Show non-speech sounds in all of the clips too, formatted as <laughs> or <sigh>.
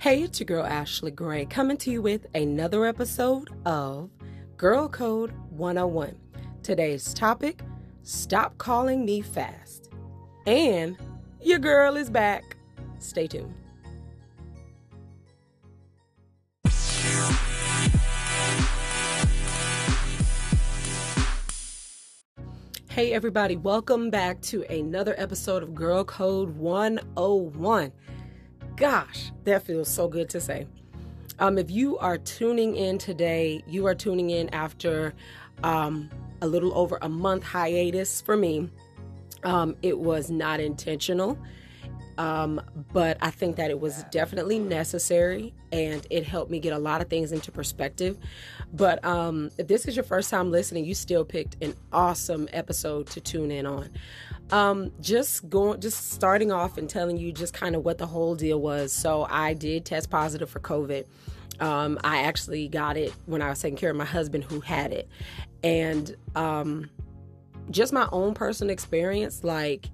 Hey, it's your girl Ashley Gray coming to you with another episode of Girl Code 101. Today's topic Stop calling me fast. And your girl is back. Stay tuned. Hey, everybody, welcome back to another episode of Girl Code 101 gosh, that feels so good to say. Um, if you are tuning in today, you are tuning in after um, a little over a month hiatus for me. Um, it was not intentional, um, but I think that it was definitely necessary and it helped me get a lot of things into perspective. But um, if this is your first time listening, you still picked an awesome episode to tune in on. Um, just going, just starting off and telling you just kind of what the whole deal was. So I did test positive for COVID. Um, I actually got it when I was taking care of my husband who had it, and um, just my own personal experience, like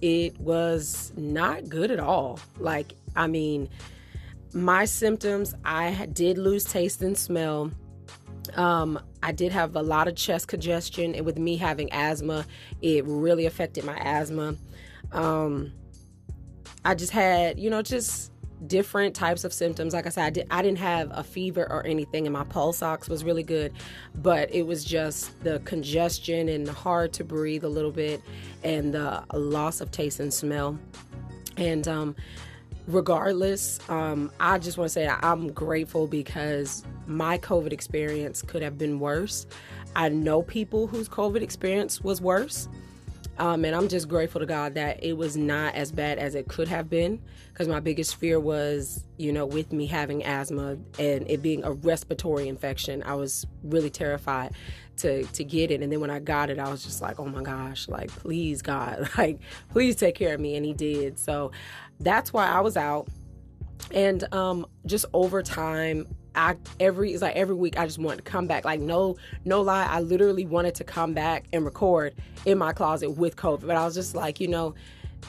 it was not good at all. Like, I mean, my symptoms, I did lose taste and smell. Um, I did have a lot of chest congestion, and with me having asthma, it really affected my asthma. Um, I just had, you know, just different types of symptoms. Like I said, I, did, I didn't have a fever or anything, and my pulse ox was really good, but it was just the congestion and hard to breathe a little bit, and the loss of taste and smell. And um, regardless, um, I just want to say I'm grateful because my COVID experience could have been worse. I know people whose COVID experience was worse. Um, and I'm just grateful to God that it was not as bad as it could have been. Because my biggest fear was, you know, with me having asthma and it being a respiratory infection, I was really terrified to to get it. And then when I got it, I was just like, oh my gosh, like please God, <laughs> like please take care of me. And He did. So that's why I was out. And um, just over time, I every it's like every week I just wanted to come back. Like no no lie, I literally wanted to come back and record in my closet with COVID. But I was just like, you know,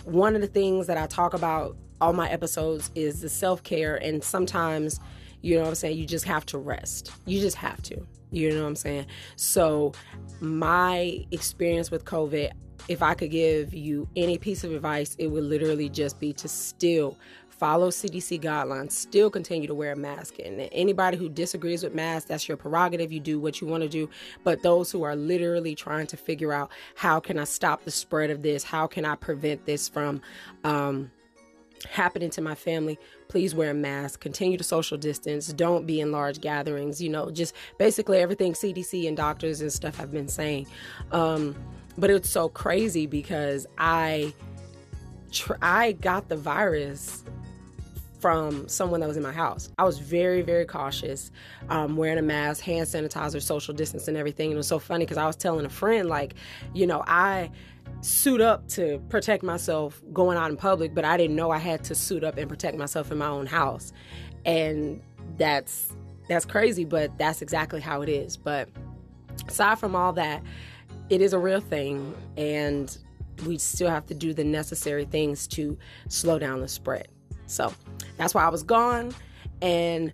one of the things that I talk about all my episodes is the self-care and sometimes, you know what I'm saying, you just have to rest. You just have to. You know what I'm saying? So my experience with COVID, if I could give you any piece of advice, it would literally just be to still follow CDC guidelines, still continue to wear a mask. And anybody who disagrees with masks, that's your prerogative. You do what you want to do. But those who are literally trying to figure out how can I stop the spread of this? How can I prevent this from um, happening to my family? Please wear a mask. Continue to social distance. Don't be in large gatherings. You know, just basically everything CDC and doctors and stuff have been saying. Um, but it's so crazy because I. Tr- I got the virus from someone that was in my house. I was very, very cautious, um, wearing a mask, hand sanitizer, social distance, and everything. And it was so funny because I was telling a friend, like, you know, I suit up to protect myself going out in public, but I didn't know I had to suit up and protect myself in my own house. And that's that's crazy, but that's exactly how it is. But aside from all that, it is a real thing and we still have to do the necessary things to slow down the spread. So that's why I was gone. And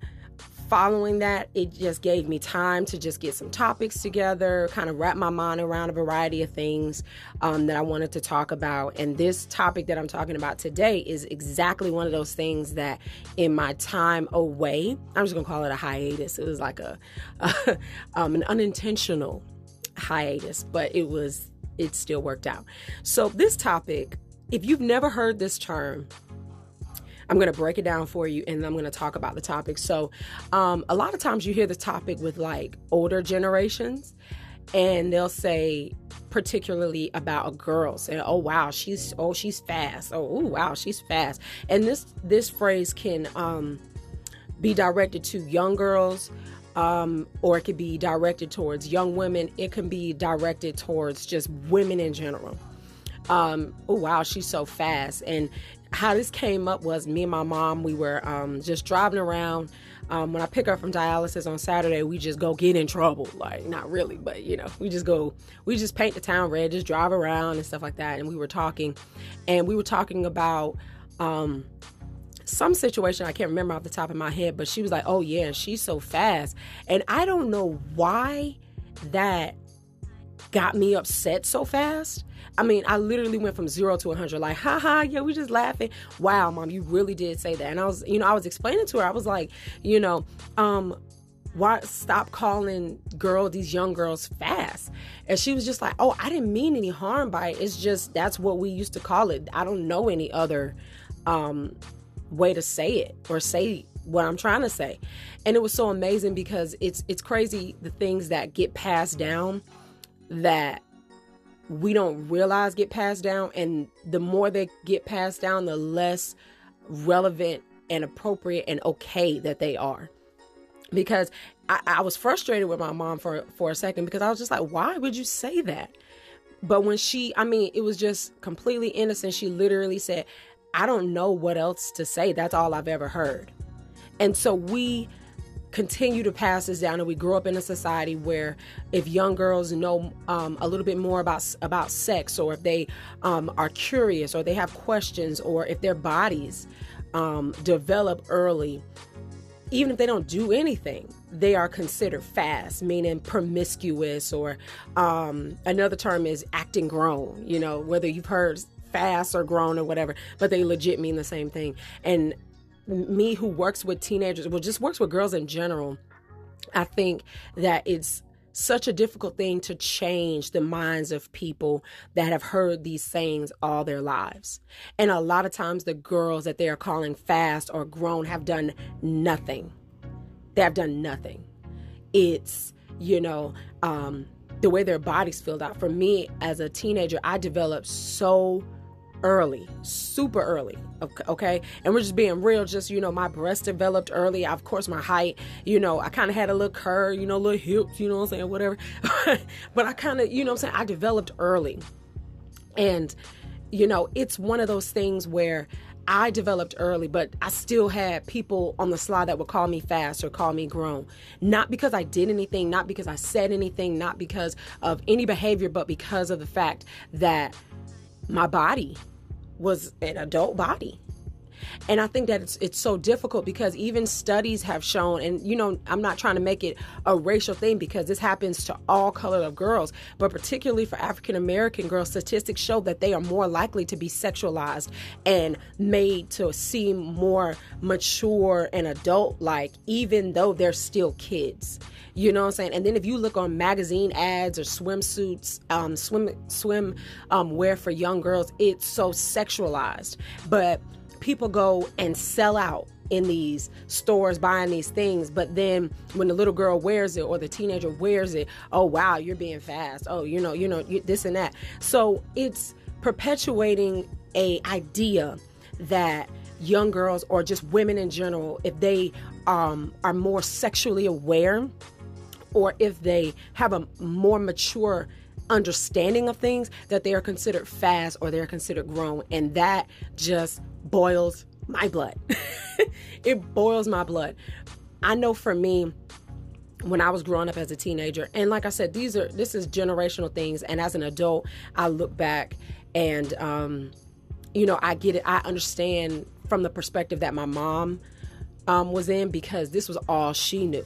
following that, it just gave me time to just get some topics together, kind of wrap my mind around a variety of things um, that I wanted to talk about. And this topic that I'm talking about today is exactly one of those things that in my time away, I'm just gonna call it a hiatus. It was like a, a <laughs> um, an unintentional hiatus, but it was it still worked out. So this topic, if you've never heard this term, I'm going to break it down for you and I'm going to talk about the topic. So, um, a lot of times you hear the topic with like older generations, and they'll say, particularly about a girl, "Oh wow, she's oh she's fast. Oh ooh, wow, she's fast." And this this phrase can um, be directed to young girls. Um, or it could be directed towards young women. It can be directed towards just women in general um, oh wow, she's so fast. And how this came up was me and my mom, we were um, just driving around. Um, when I pick her from dialysis on Saturday, we just go get in trouble. Like, not really, but you know, we just go, we just paint the town red, just drive around and stuff like that. And we were talking, and we were talking about um, some situation I can't remember off the top of my head, but she was like, "Oh yeah, she's so fast," and I don't know why that got me upset so fast. I mean, I literally went from zero to 100, like, haha, yeah, we just laughing. Wow, mom, you really did say that. And I was, you know, I was explaining to her, I was like, you know, um, why stop calling girl these young girls fast and she was just like oh i didn't mean any harm by it it's just that's what we used to call it i don't know any other um way to say it or say what i'm trying to say and it was so amazing because it's it's crazy the things that get passed down that we don't realize get passed down and the more they get passed down the less relevant and appropriate and okay that they are because I, I was frustrated with my mom for for a second because I was just like, why would you say that? But when she, I mean, it was just completely innocent. She literally said, I don't know what else to say. That's all I've ever heard. And so we continue to pass this down and we grow up in a society where if young girls know um, a little bit more about about sex or if they um, are curious or they have questions or if their bodies um, develop early even if they don't do anything, they are considered fast, meaning promiscuous, or um, another term is acting grown. You know, whether you've heard fast or grown or whatever, but they legit mean the same thing. And me, who works with teenagers, well, just works with girls in general, I think that it's such a difficult thing to change the minds of people that have heard these sayings all their lives. And a lot of times, the girls that they are calling fast or grown have done nothing. They have done nothing. It's, you know, um, the way their bodies filled out. For me, as a teenager, I developed so early, super early. Okay. And we're just being real. Just, you know, my breast developed early. Of course, my height, you know, I kind of had a little curve, you know, little hips, you know what I'm saying? Whatever. <laughs> but I kind of, you know I'm saying? I developed early. And, you know, it's one of those things where I developed early, but I still had people on the slide that would call me fast or call me grown. Not because I did anything, not because I said anything, not because of any behavior, but because of the fact that my body was an adult body and i think that it's it's so difficult because even studies have shown and you know i'm not trying to make it a racial thing because this happens to all color of girls but particularly for african american girls statistics show that they are more likely to be sexualized and made to seem more mature and adult like even though they're still kids you know what I'm saying? And then if you look on magazine ads or swimsuits, um, swim swim um, wear for young girls, it's so sexualized. But people go and sell out in these stores buying these things but then when the little girl wears it or the teenager wears it oh wow you're being fast. Oh you know you know this and that. So it's perpetuating a idea that young girls or just women in general if they um, are more sexually aware or if they have a more mature understanding of things that they are considered fast or they're considered grown. And that just boils my blood <laughs> it boils my blood i know for me when I was growing up as a teenager. And like I said, these are this is generational things. And as an adult, I look back and um, you know, I get it. I understand from the perspective that my mom um, was in because this was all she knew.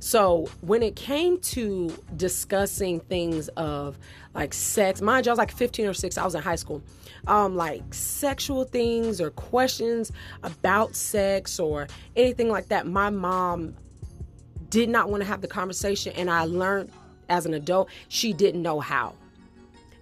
So when it came to discussing things of like sex, mind you, I was like 15 or 6, I was in high school. Um, like sexual things or questions about sex or anything like that, my mom did not want to have the conversation, and I learned as an adult she didn't know how.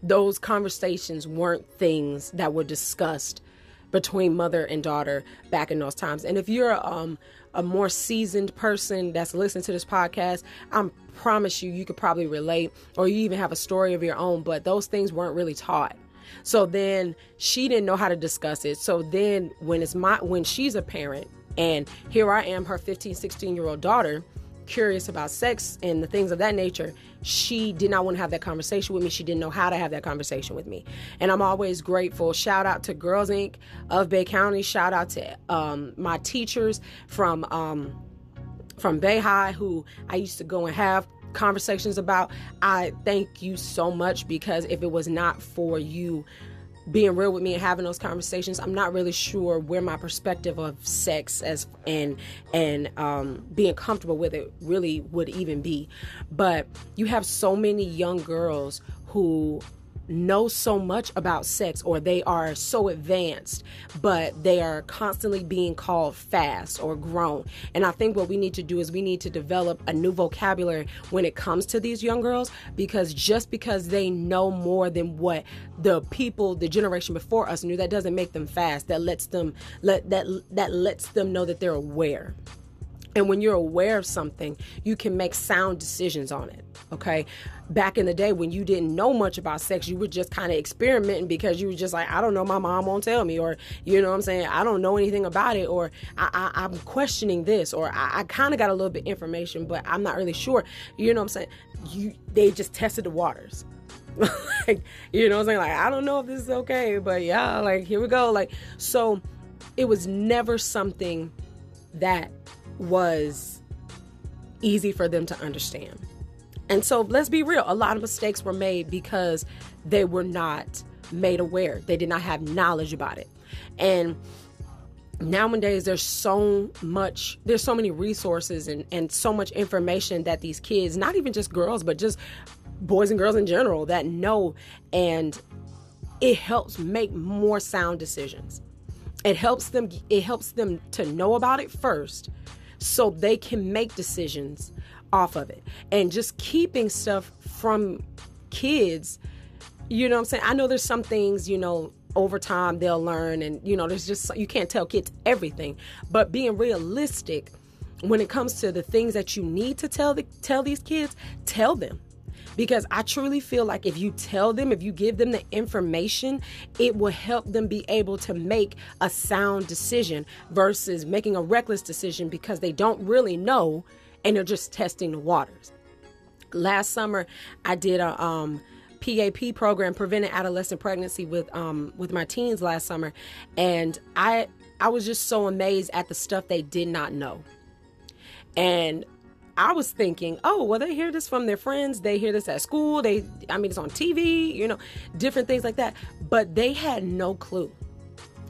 Those conversations weren't things that were discussed between mother and daughter back in those times. And if you're um, a more seasoned person that's listening to this podcast, I promise you, you could probably relate, or you even have a story of your own. But those things weren't really taught. So then she didn't know how to discuss it. So then when it's my when she's a parent and here I am, her 15, 16 year old daughter, curious about sex and the things of that nature, she did not want to have that conversation with me. She didn't know how to have that conversation with me. And I'm always grateful. Shout out to Girls Inc. of Bay County. Shout out to um, my teachers from um, from Bay High who I used to go and have conversations about. I thank you so much because if it was not for you being real with me and having those conversations, I'm not really sure where my perspective of sex as and and um, being comfortable with it really would even be. But you have so many young girls who know so much about sex or they are so advanced, but they are constantly being called fast or grown. And I think what we need to do is we need to develop a new vocabulary when it comes to these young girls because just because they know more than what the people, the generation before us knew, that doesn't make them fast. That lets them let that that lets them know that they're aware. And when you're aware of something, you can make sound decisions on it. Okay. Back in the day when you didn't know much about sex, you were just kind of experimenting because you were just like, I don't know, my mom won't tell me, or you know what I'm saying, I don't know anything about it, or I, I, am questioning this, or I, I kind of got a little bit information, but I'm not really sure. You know what I'm saying? You they just tested the waters. <laughs> like, you know what I'm saying? Like, I don't know if this is okay, but yeah, like here we go. Like, so it was never something that was easy for them to understand. And so let's be real, a lot of mistakes were made because they were not made aware. They did not have knowledge about it. And nowadays there's so much there's so many resources and, and so much information that these kids, not even just girls, but just boys and girls in general that know and it helps make more sound decisions. It helps them it helps them to know about it first so they can make decisions off of it. And just keeping stuff from kids, you know what I'm saying? I know there's some things, you know, over time they'll learn and you know, there's just you can't tell kids everything, but being realistic when it comes to the things that you need to tell the tell these kids, tell them because I truly feel like if you tell them, if you give them the information, it will help them be able to make a sound decision versus making a reckless decision because they don't really know and they're just testing the waters. Last summer, I did a um, PAP program, preventing adolescent pregnancy with um, with my teens last summer, and I I was just so amazed at the stuff they did not know. And I was thinking, oh, well, they hear this from their friends. They hear this at school. They, I mean, it's on TV, you know, different things like that. But they had no clue.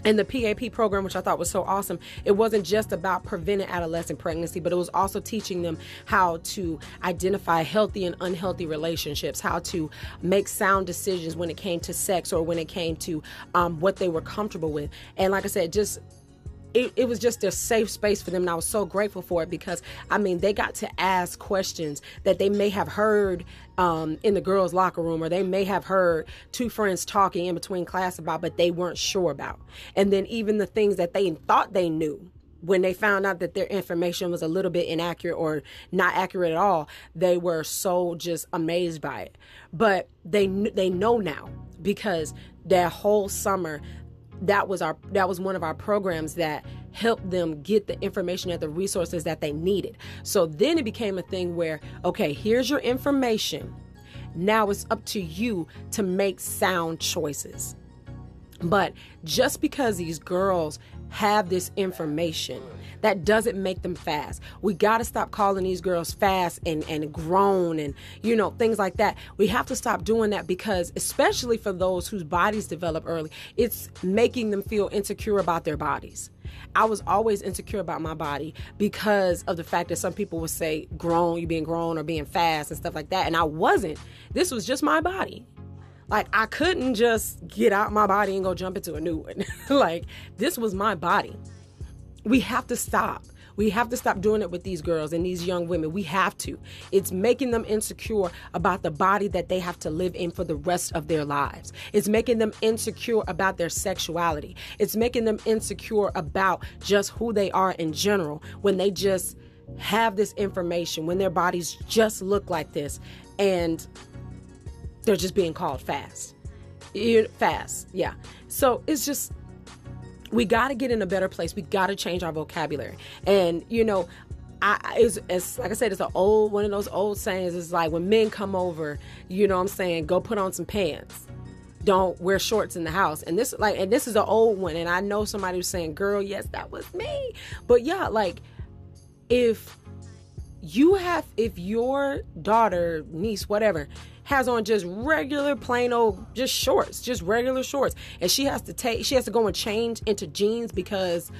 And the PAP program, which I thought was so awesome, it wasn't just about preventing adolescent pregnancy, but it was also teaching them how to identify healthy and unhealthy relationships, how to make sound decisions when it came to sex or when it came to um, what they were comfortable with. And like I said, just it, it was just a safe space for them and i was so grateful for it because i mean they got to ask questions that they may have heard um, in the girls locker room or they may have heard two friends talking in between class about but they weren't sure about. And then even the things that they thought they knew when they found out that their information was a little bit inaccurate or not accurate at all they were so just amazed by it. But they they know now because that whole summer that was our that was one of our programs that helped them get the information and the resources that they needed. So then it became a thing where okay, here's your information. Now it's up to you to make sound choices. But just because these girls have this information that doesn't make them fast. We got to stop calling these girls fast and, and grown and, you know, things like that. We have to stop doing that because, especially for those whose bodies develop early, it's making them feel insecure about their bodies. I was always insecure about my body because of the fact that some people would say grown, you being grown or being fast and stuff like that. And I wasn't. This was just my body. Like I couldn't just get out my body and go jump into a new one. <laughs> like this was my body. We have to stop. We have to stop doing it with these girls and these young women. We have to. It's making them insecure about the body that they have to live in for the rest of their lives. It's making them insecure about their sexuality. It's making them insecure about just who they are in general when they just have this information, when their bodies just look like this and they're just being called fast. Fast, yeah. So it's just we got to get in a better place. We got to change our vocabulary. And you know, I it's, it's like I said, it's an old one of those old sayings. It's like when men come over, you know, what I'm saying, go put on some pants. Don't wear shorts in the house. And this like, and this is an old one. And I know somebody was saying, "Girl, yes, that was me." But yeah, like if you have, if your daughter, niece, whatever, has on just regular plain old just shorts, just regular shorts. And she has to take she has to go and change into jeans because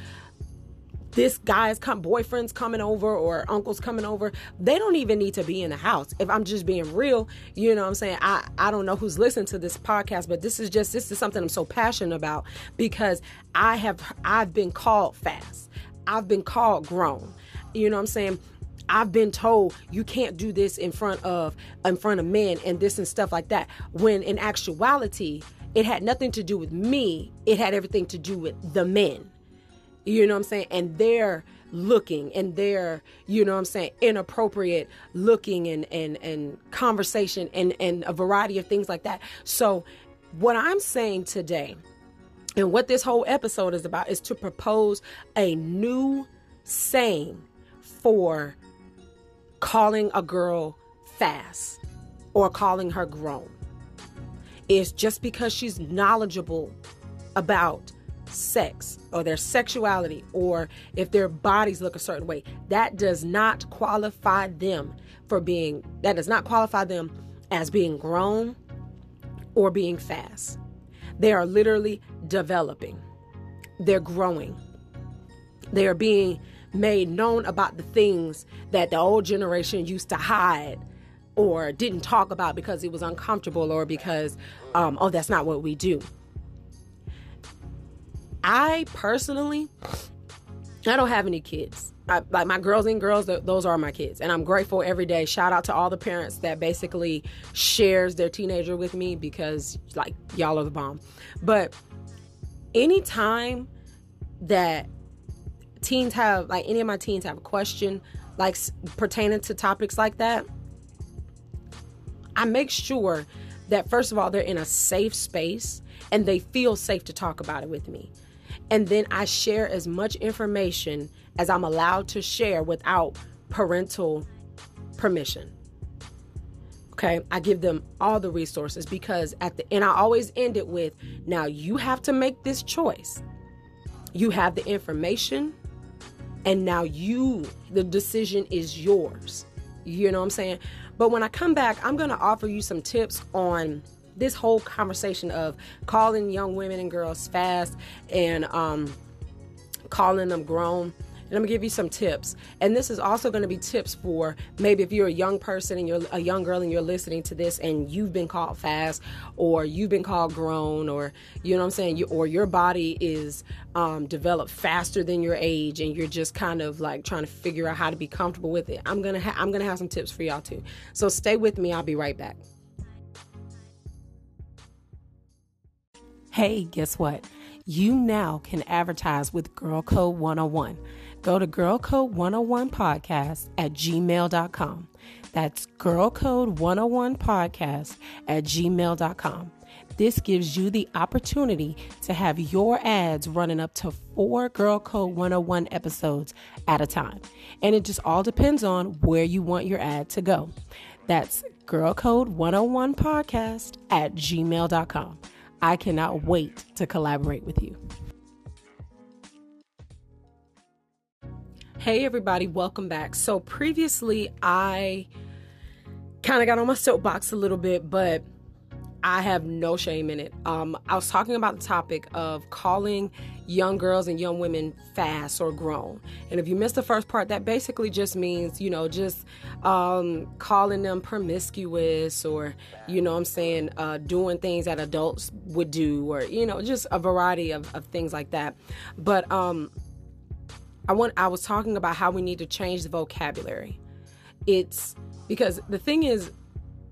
this guy's come boyfriend's coming over or uncle's coming over. They don't even need to be in the house if i'm just being real. You know what i'm saying? I i don't know who's listening to this podcast but this is just this is something i'm so passionate about because i have i've been called fast. I've been called grown. You know what i'm saying I've been told you can't do this in front of in front of men and this and stuff like that. When in actuality, it had nothing to do with me. It had everything to do with the men. You know what I'm saying? And they're looking and they're, you know what I'm saying, inappropriate looking and and and conversation and and a variety of things like that. So what I'm saying today and what this whole episode is about is to propose a new saying for calling a girl fast or calling her grown. Is just because she's knowledgeable about sex or their sexuality or if their bodies look a certain way, that does not qualify them for being, that does not qualify them as being grown or being fast. They are literally developing, they're growing, they are being made known about the things that the old generation used to hide or didn't talk about because it was uncomfortable or because, um, oh, that's not what we do. I personally, I don't have any kids. I, like my girls and girls, those are my kids, and I'm grateful every day. Shout out to all the parents that basically shares their teenager with me because like y'all are the bomb. But anytime that teens have like any of my teens have a question like pertaining to topics like that, I make sure that first of all they're in a safe space and they feel safe to talk about it with me and then I share as much information as I'm allowed to share without parental permission. Okay, I give them all the resources because at the end, I always end it with now you have to make this choice. You have the information and now you the decision is yours. You know what I'm saying? But when I come back, I'm going to offer you some tips on this whole conversation of calling young women and girls fast and um, calling them grown. And I'm gonna give you some tips. And this is also gonna be tips for maybe if you're a young person and you're a young girl and you're listening to this and you've been called fast or you've been called grown or you know what I'm saying, you, or your body is um, developed faster than your age and you're just kind of like trying to figure out how to be comfortable with it. I'm gonna ha- I'm gonna have some tips for y'all too. So stay with me. I'll be right back. Hey, guess what? You now can advertise with Girl Code 101. Go to Girl Code 101 Podcast at gmail.com. That's Girl Code 101 Podcast at gmail.com. This gives you the opportunity to have your ads running up to four Girl Code 101 episodes at a time. And it just all depends on where you want your ad to go. That's Girl Code 101 Podcast at gmail.com. I cannot wait to collaborate with you. Hey, everybody, welcome back. So, previously, I kind of got on my soapbox a little bit, but I have no shame in it. Um, I was talking about the topic of calling young girls and young women fast or grown. And if you missed the first part, that basically just means, you know, just um, calling them promiscuous or, you know I'm saying, uh, doing things that adults would do or, you know, just a variety of, of things like that. But um, I want I was talking about how we need to change the vocabulary. It's because the thing is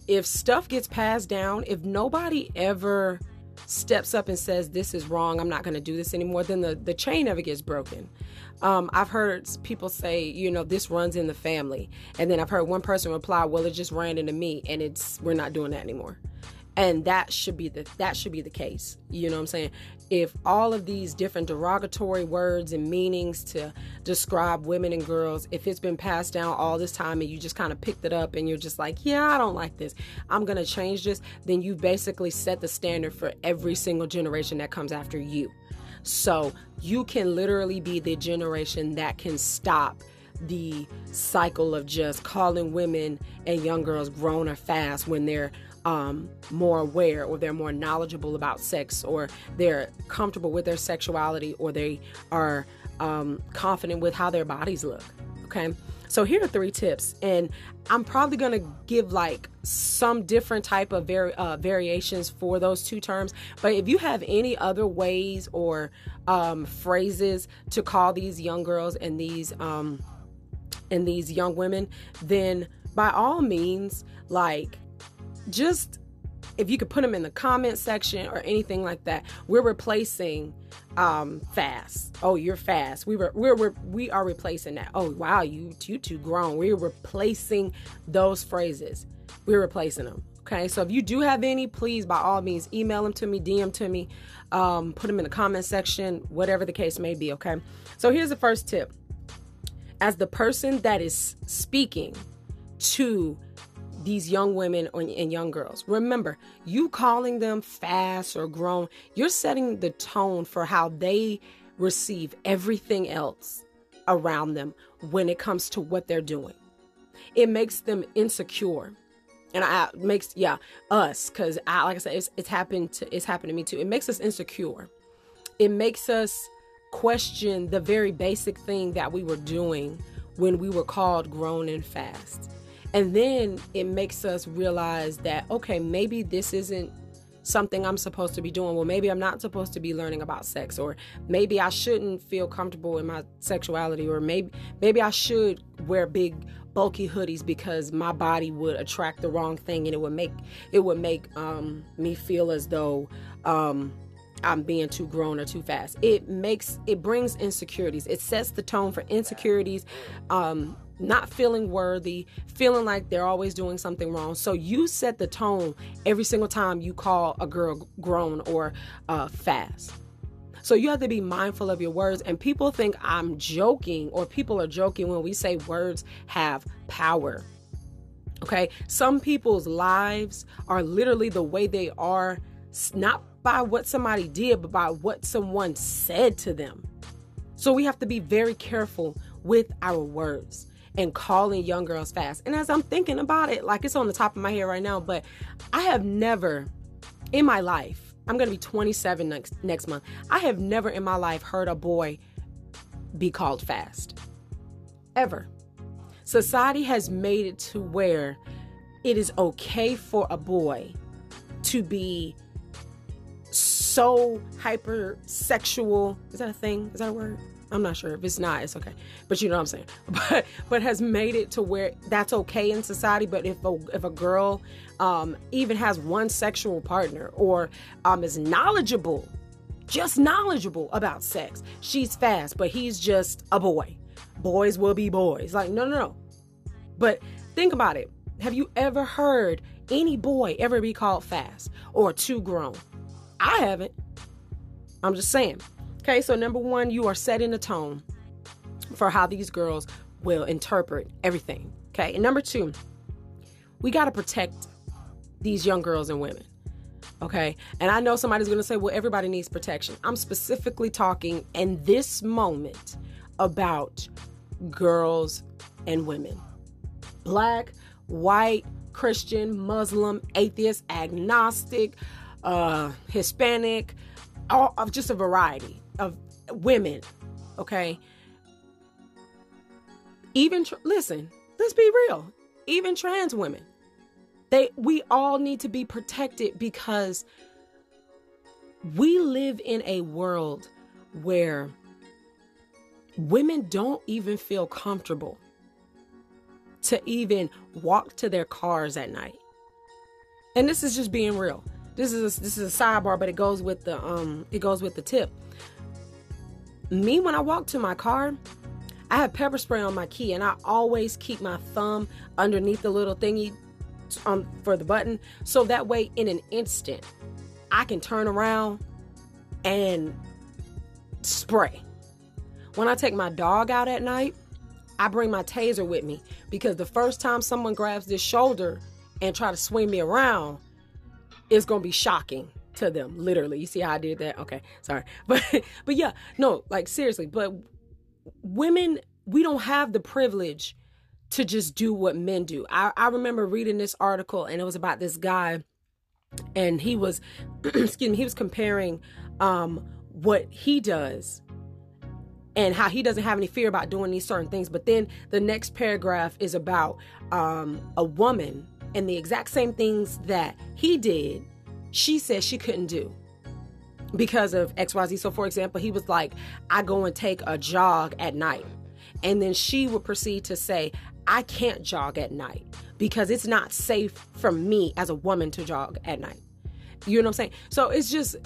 if stuff gets passed down, if nobody ever steps up and says this is wrong, I'm not going to do this anymore, then the the chain never gets broken. Um, I've heard people say, you know, this runs in the family, and then I've heard one person reply, "Well, it just ran into me, and it's we're not doing that anymore." and that should be the that should be the case you know what i'm saying if all of these different derogatory words and meanings to describe women and girls if it's been passed down all this time and you just kind of picked it up and you're just like yeah i don't like this. I'm going to change this then you basically set the standard for every single generation that comes after you. So you can literally be the generation that can stop the cycle of just calling women and young girls grown or fast when they're um, more aware or they're more knowledgeable about sex or they're comfortable with their sexuality or they are um, confident with how their bodies look. Okay. So here are three tips, and I'm probably gonna give like some different type of vari- uh, variations for those two terms. But if you have any other ways or um, phrases to call these young girls and these um, and these young women, then by all means, like just if you could put them in the comment section or anything like that, we're replacing um fast. Oh, you're fast. We were we're, we're we are replacing that. Oh, wow, you you too grown. We're replacing those phrases. We're replacing them. Okay, so if you do have any, please by all means email them to me, DM to me, um, put them in the comment section, whatever the case may be. Okay, so here's the first tip: as the person that is speaking to these young women and young girls. Remember, you calling them fast or grown, you're setting the tone for how they receive everything else around them when it comes to what they're doing. It makes them insecure. And I makes yeah, us cuz I like I said it's it's happened to it's happened to me too. It makes us insecure. It makes us question the very basic thing that we were doing when we were called grown and fast. And then it makes us realize that, okay, maybe this isn't something I'm supposed to be doing. Well, maybe I'm not supposed to be learning about sex or maybe I shouldn't feel comfortable in my sexuality or maybe maybe I should wear big bulky hoodies because my body would attract the wrong thing and it would make it would make um, me feel as though um, I'm being too grown or too fast. It makes it brings insecurities. It sets the tone for insecurities, um, not feeling worthy, feeling like they're always doing something wrong. So you set the tone every single time you call a girl grown or uh, fast. So you have to be mindful of your words. And people think I'm joking, or people are joking when we say words have power. Okay, some people's lives are literally the way they are, not by what somebody did, but by what someone said to them. So we have to be very careful with our words and calling young girls fast. And as I'm thinking about it, like it's on the top of my head right now, but I have never in my life, I'm going to be 27 next next month. I have never in my life heard a boy be called fast. Ever. Society has made it to where it is okay for a boy to be so hypersexual. Is that a thing? Is that a word? I'm not sure if it's not, it's okay. But you know what I'm saying. <laughs> But but has made it to where that's okay in society. But if a if a girl um, even has one sexual partner or um, is knowledgeable, just knowledgeable about sex, she's fast. But he's just a boy. Boys will be boys. Like no no no. But think about it. Have you ever heard any boy ever be called fast or too grown? I haven't. I'm just saying. Okay, so number one, you are setting a tone for how these girls will interpret everything. Okay, and number two, we got to protect these young girls and women. Okay, and I know somebody's going to say, well, everybody needs protection. I'm specifically talking in this moment about girls and women black, white, Christian, Muslim, atheist, agnostic, uh, Hispanic, all of just a variety of women, okay? Even tr- listen, let's be real. Even trans women. They we all need to be protected because we live in a world where women don't even feel comfortable to even walk to their cars at night. And this is just being real. This is a, this is a sidebar, but it goes with the um it goes with the tip me when I walk to my car, I have pepper spray on my key, and I always keep my thumb underneath the little thingy um, for the button, so that way, in an instant, I can turn around and spray. When I take my dog out at night, I bring my taser with me because the first time someone grabs this shoulder and try to swing me around, it's gonna be shocking to them literally. You see how i did that? Okay sorry. <laughs> But but yeah no like seriously but women we don't have the privilege to just do what men do. I, I remember reading this article and it was about this guy and he was <clears throat> excuse me he was comparing um what he does and how he doesn't have any fear about doing these certain things. But then the next paragraph is about um a woman and the exact same things that he did she said she couldn't do because of xyz so for example he was like i go and take a jog at night. And then she would proceed to say i can't jog at night because it's not safe for me as a woman to jog at night. You know what I'm saying? So it's just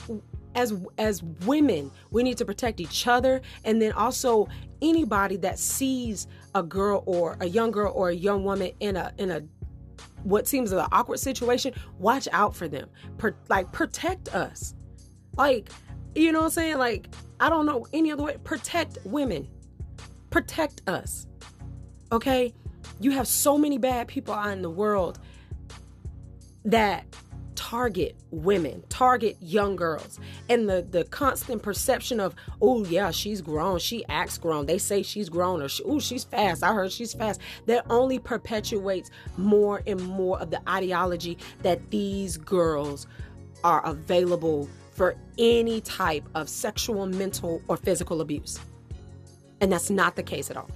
as as women, we need to protect each other and then also anybody that sees a girl or a young girl or a young woman in a in a what seems an awkward situation, watch out for them. Like protect us. Like, you know what I'm saying? Like, I don't know any other way. Protect women. Protect us. Okay? You have so many bad people out in the world that target women, target young girls. And the the constant perception of, oh yeah, she's grown, she acts grown. They say she's grown or oh she's fast. I heard she's fast. That only perpetuates more and more of the ideology that these girls are available for any type of sexual, mental, or physical abuse. And that's not the case at all.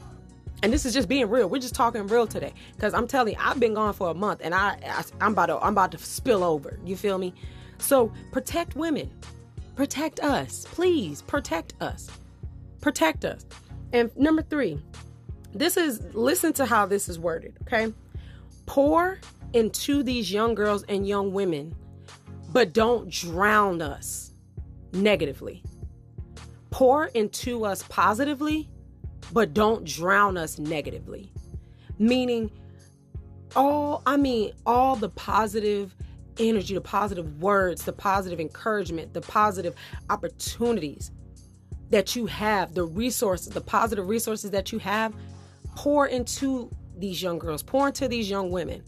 And this is just being real. We're just talking real today, because I'm telling you, I've been gone for a month, and I, I I'm about to I'm about to spill over. You feel me? So protect women, protect us, please protect us, protect us. And number three, this is listen to how this is worded. Okay, pour into these young girls and young women, but don't drown us negatively. Pour into us positively, but don't drown us negatively. Meaning, all, I mean, all the positive energy, the positive words, the positive encouragement, the positive opportunities that you have, the resources, the positive resources that you have, pour into these young girls, pour into these young women,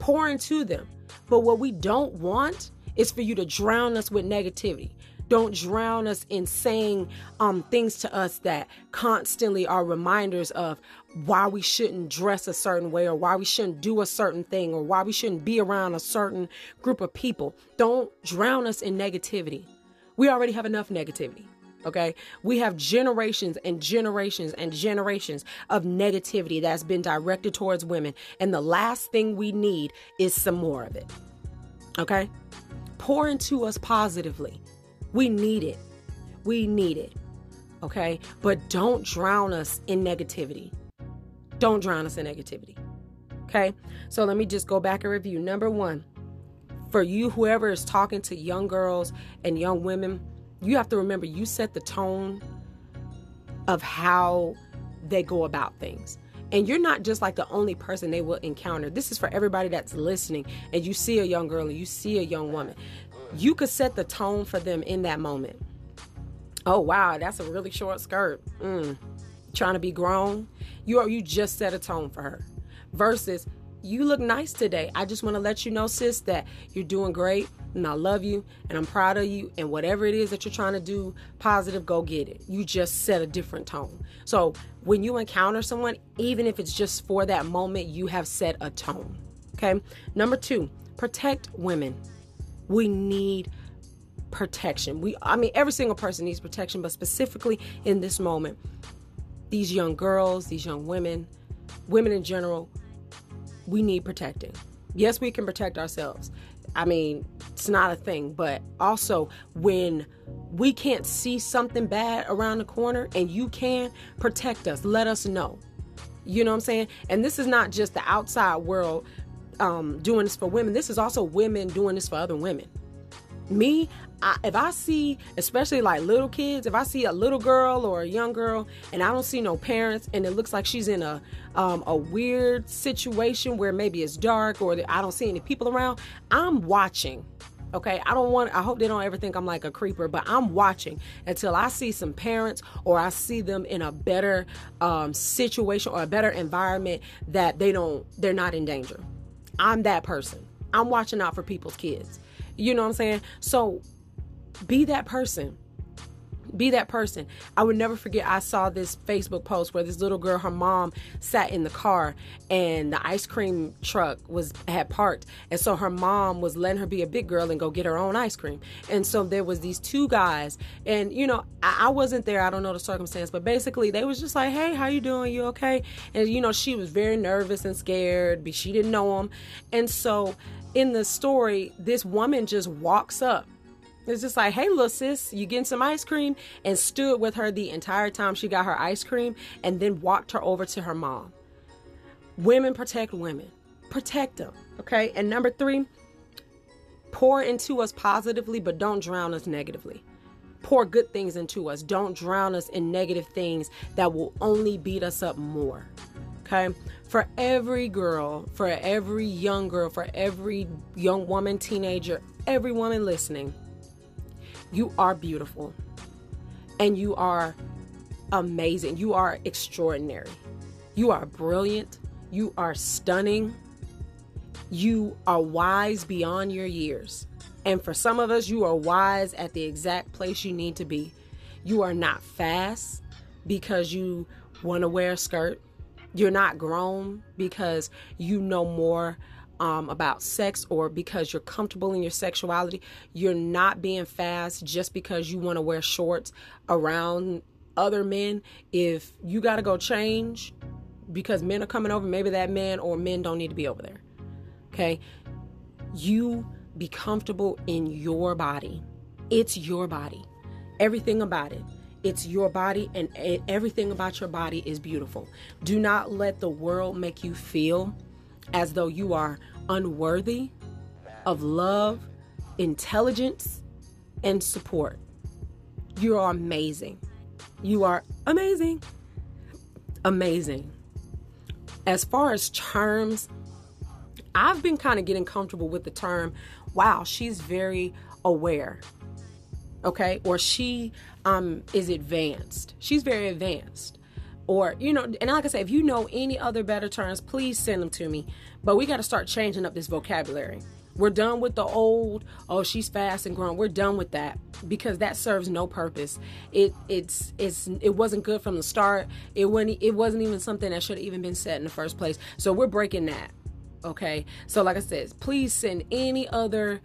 pour into them. But what we don't want is for you to drown us with negativity. Don't drown us in saying um, things to us that constantly are reminders of why we shouldn't dress a certain way or why we shouldn't do a certain thing or why we shouldn't be around a certain group of people. Don't drown us in negativity. We already have enough negativity. Okay. We have generations and generations and generations of negativity that's been directed towards women. And the last thing we need is some more of it. Okay. Pour into us positively. We need it. We need it. Okay? But don't drown us in negativity. Don't drown us in negativity. Okay? So let me just go back and review. Number one, for you, whoever is talking to young girls and young women, you have to remember you set the tone of how they go about things. And you're not just like the only person they will encounter. This is for everybody that's listening and you see a young girl and you see a young woman you could set the tone for them in that moment. Oh wow, that's a really short skirt. Mm. Trying to be grown, you are you just set a tone for her. Versus, you look nice today. I just want to let you know, sis, that you're doing great, and I love you, and I'm proud of you. And whatever it is that you're trying to do positive, go get it. You just set a different tone. So when you encounter someone, even if it's just for that moment, you have set a tone. Okay. Number two, protect women we need protection. We I mean every single person needs protection, but specifically in this moment, these young girls, these young women, women in general, we need protecting. Yes, we can protect ourselves. I mean, it's not a thing, but also when we can't see something bad around the corner and you can protect us, let us know. You know what I'm saying? And this is not just the outside world um, doing this for women. This is also women doing this for other women. Me, I, if I see, especially like little kids, if I see a little girl or a young girl and I don't see no parents and it looks like she's in a um, a weird situation where maybe it's dark or I don't see any people around, I'm watching. Okay, I don't want, I hope they don't ever think I'm like a creeper, but I'm watching until I see some parents or I see them in a better um, situation or a better environment that they don't, they're not in danger. I'm that person. I'm watching out for people's kids. You know what I'm saying? So be that person. Be that person. I would never forget. I saw this Facebook post where this little girl, her mom, sat in the car and the ice cream truck was had parked, and so her mom was letting her be a big girl and go get her own ice cream. And so there was these two guys, and you know, I, I wasn't there. I don't know the circumstance, but basically they was just like, "Hey, how you doing? You okay?" And you know, she was very nervous and scared. But she didn't know him, and so in the story, this woman just walks up it's just like, hey, little sis, you getting some ice cream? And stood with her the entire time she got her ice cream and then walked her over to her mom. Women protect women, protect them. Okay. And number three, pour into us positively, but don't drown us negatively. Pour good things into us. Don't drown us in negative things that will only beat us up more. Okay. For every girl, for every young girl, for every young woman, teenager, every woman listening, you are beautiful and you are amazing. You are extraordinary. You are brilliant. You are stunning. You are wise beyond your years. And for some of us, you are wise at the exact place you need to be. You are not fast because you want to wear a skirt. You're not grown because you know more um, about sex or because you're comfortable in your sexuality. You're not being fast just because you want to wear shorts around other men. If you got to go change because men are coming over, maybe that man or men don't need to be over there. Okay? You be comfortable in your body. It's your body. Everything about it. It's your body, and everything about your body is beautiful. Do not let the world make you feel as though you are unworthy of love, intelligence, and support. You are amazing. You are amazing. Amazing. As far as terms, I've been kind of getting comfortable with the term, wow, she's very aware. Okay? Or she um is advanced. She's very advanced or you know and like i said if you know any other better terms please send them to me. But we got to start changing up this vocabulary. We're done with the old oh she's fast and grown. We're done with that because that serves no purpose. It it's it's it wasn't good from the start. It wasn't it wasn't even something that should have even been said in the first place. So we're breaking that okay? So like i said please send any other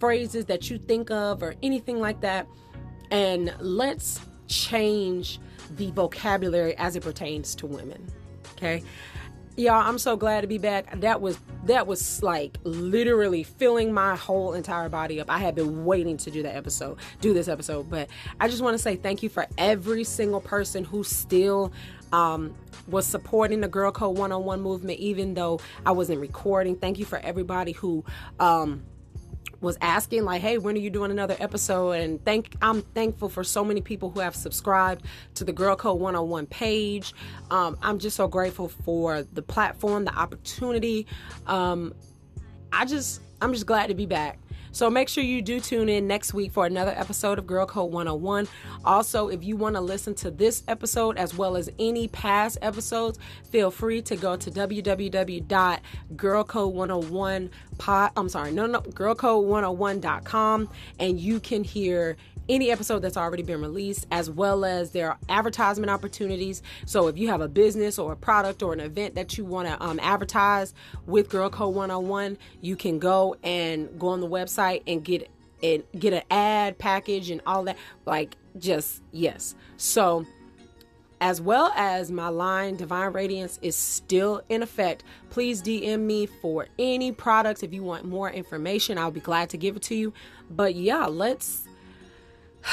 phrases that you think of or anything like that. And let's change the vocabulary as it pertains to women. Okay. Y'all, I'm so glad to be back. That was that was like literally filling my whole entire body up. I had been waiting to do that episode, do this episode, but I just want to say thank you for every single person who still um, was supporting the Girl Code 101 movement, even though I wasn't recording. Thank you for everybody who um, was asking like hey when are you doing another episode? And thank i'm thankful for so many people who have subscribed to the girl code 101 page. Um, i'm just so grateful for the platform the opportunity. Um, i just i'm just glad to be back so make sure you do tune in next week for another episode of Girl Code 101. Also, if you want to listen to this episode as well as any past episodes, feel free to go to www.girlcode101 pod I'm sorry, no no girlcode101.com and you can hear any episode that's already been released, as well as there are advertisement opportunities. So if you have a business or a product or an event that you want to um, advertise with Girl Code 101, you can go and go on the website and get it, get an ad package and all that. Like, just yes. So as well as my line divine radiance is still in effect please dm me for any products if you want more information i'll be glad to give it to you but yeah let's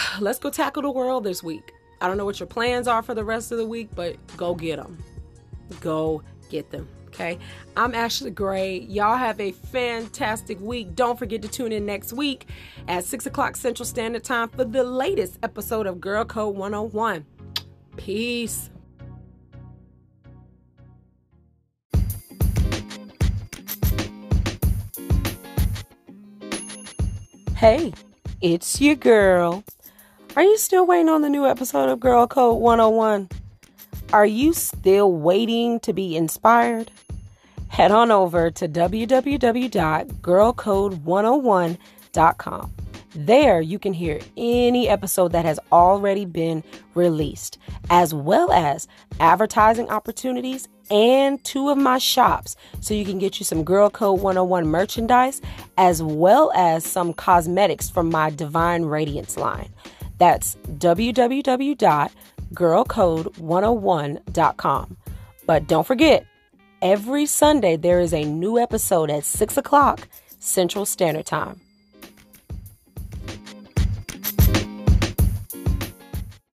<sighs> let's go tackle the world this week. I don't know what your plans are for the rest of the week, but go get them. Go get them. Okay. I'm Ashley Gray. Y'all have a fantastic week. Don't forget to tune in next week at 6 o'clock Central Standard Time for the latest episode of Girl Code 101. Peace. Hey, it's your girl. Are you still waiting on the new episode of Girl Code 101? Are you still waiting to be inspired? Head on over to www.girlcode101.com There, you can hear any episode that has already been released, as well as advertising opportunities and two of my shops. So you can get you some Girl Code 101 merchandise, as well as some cosmetics from my Divine Radiance line. That's www.girlcode101.com. But don't forget, every Sunday there is a new episode at 6 o'clock Central Standard Time.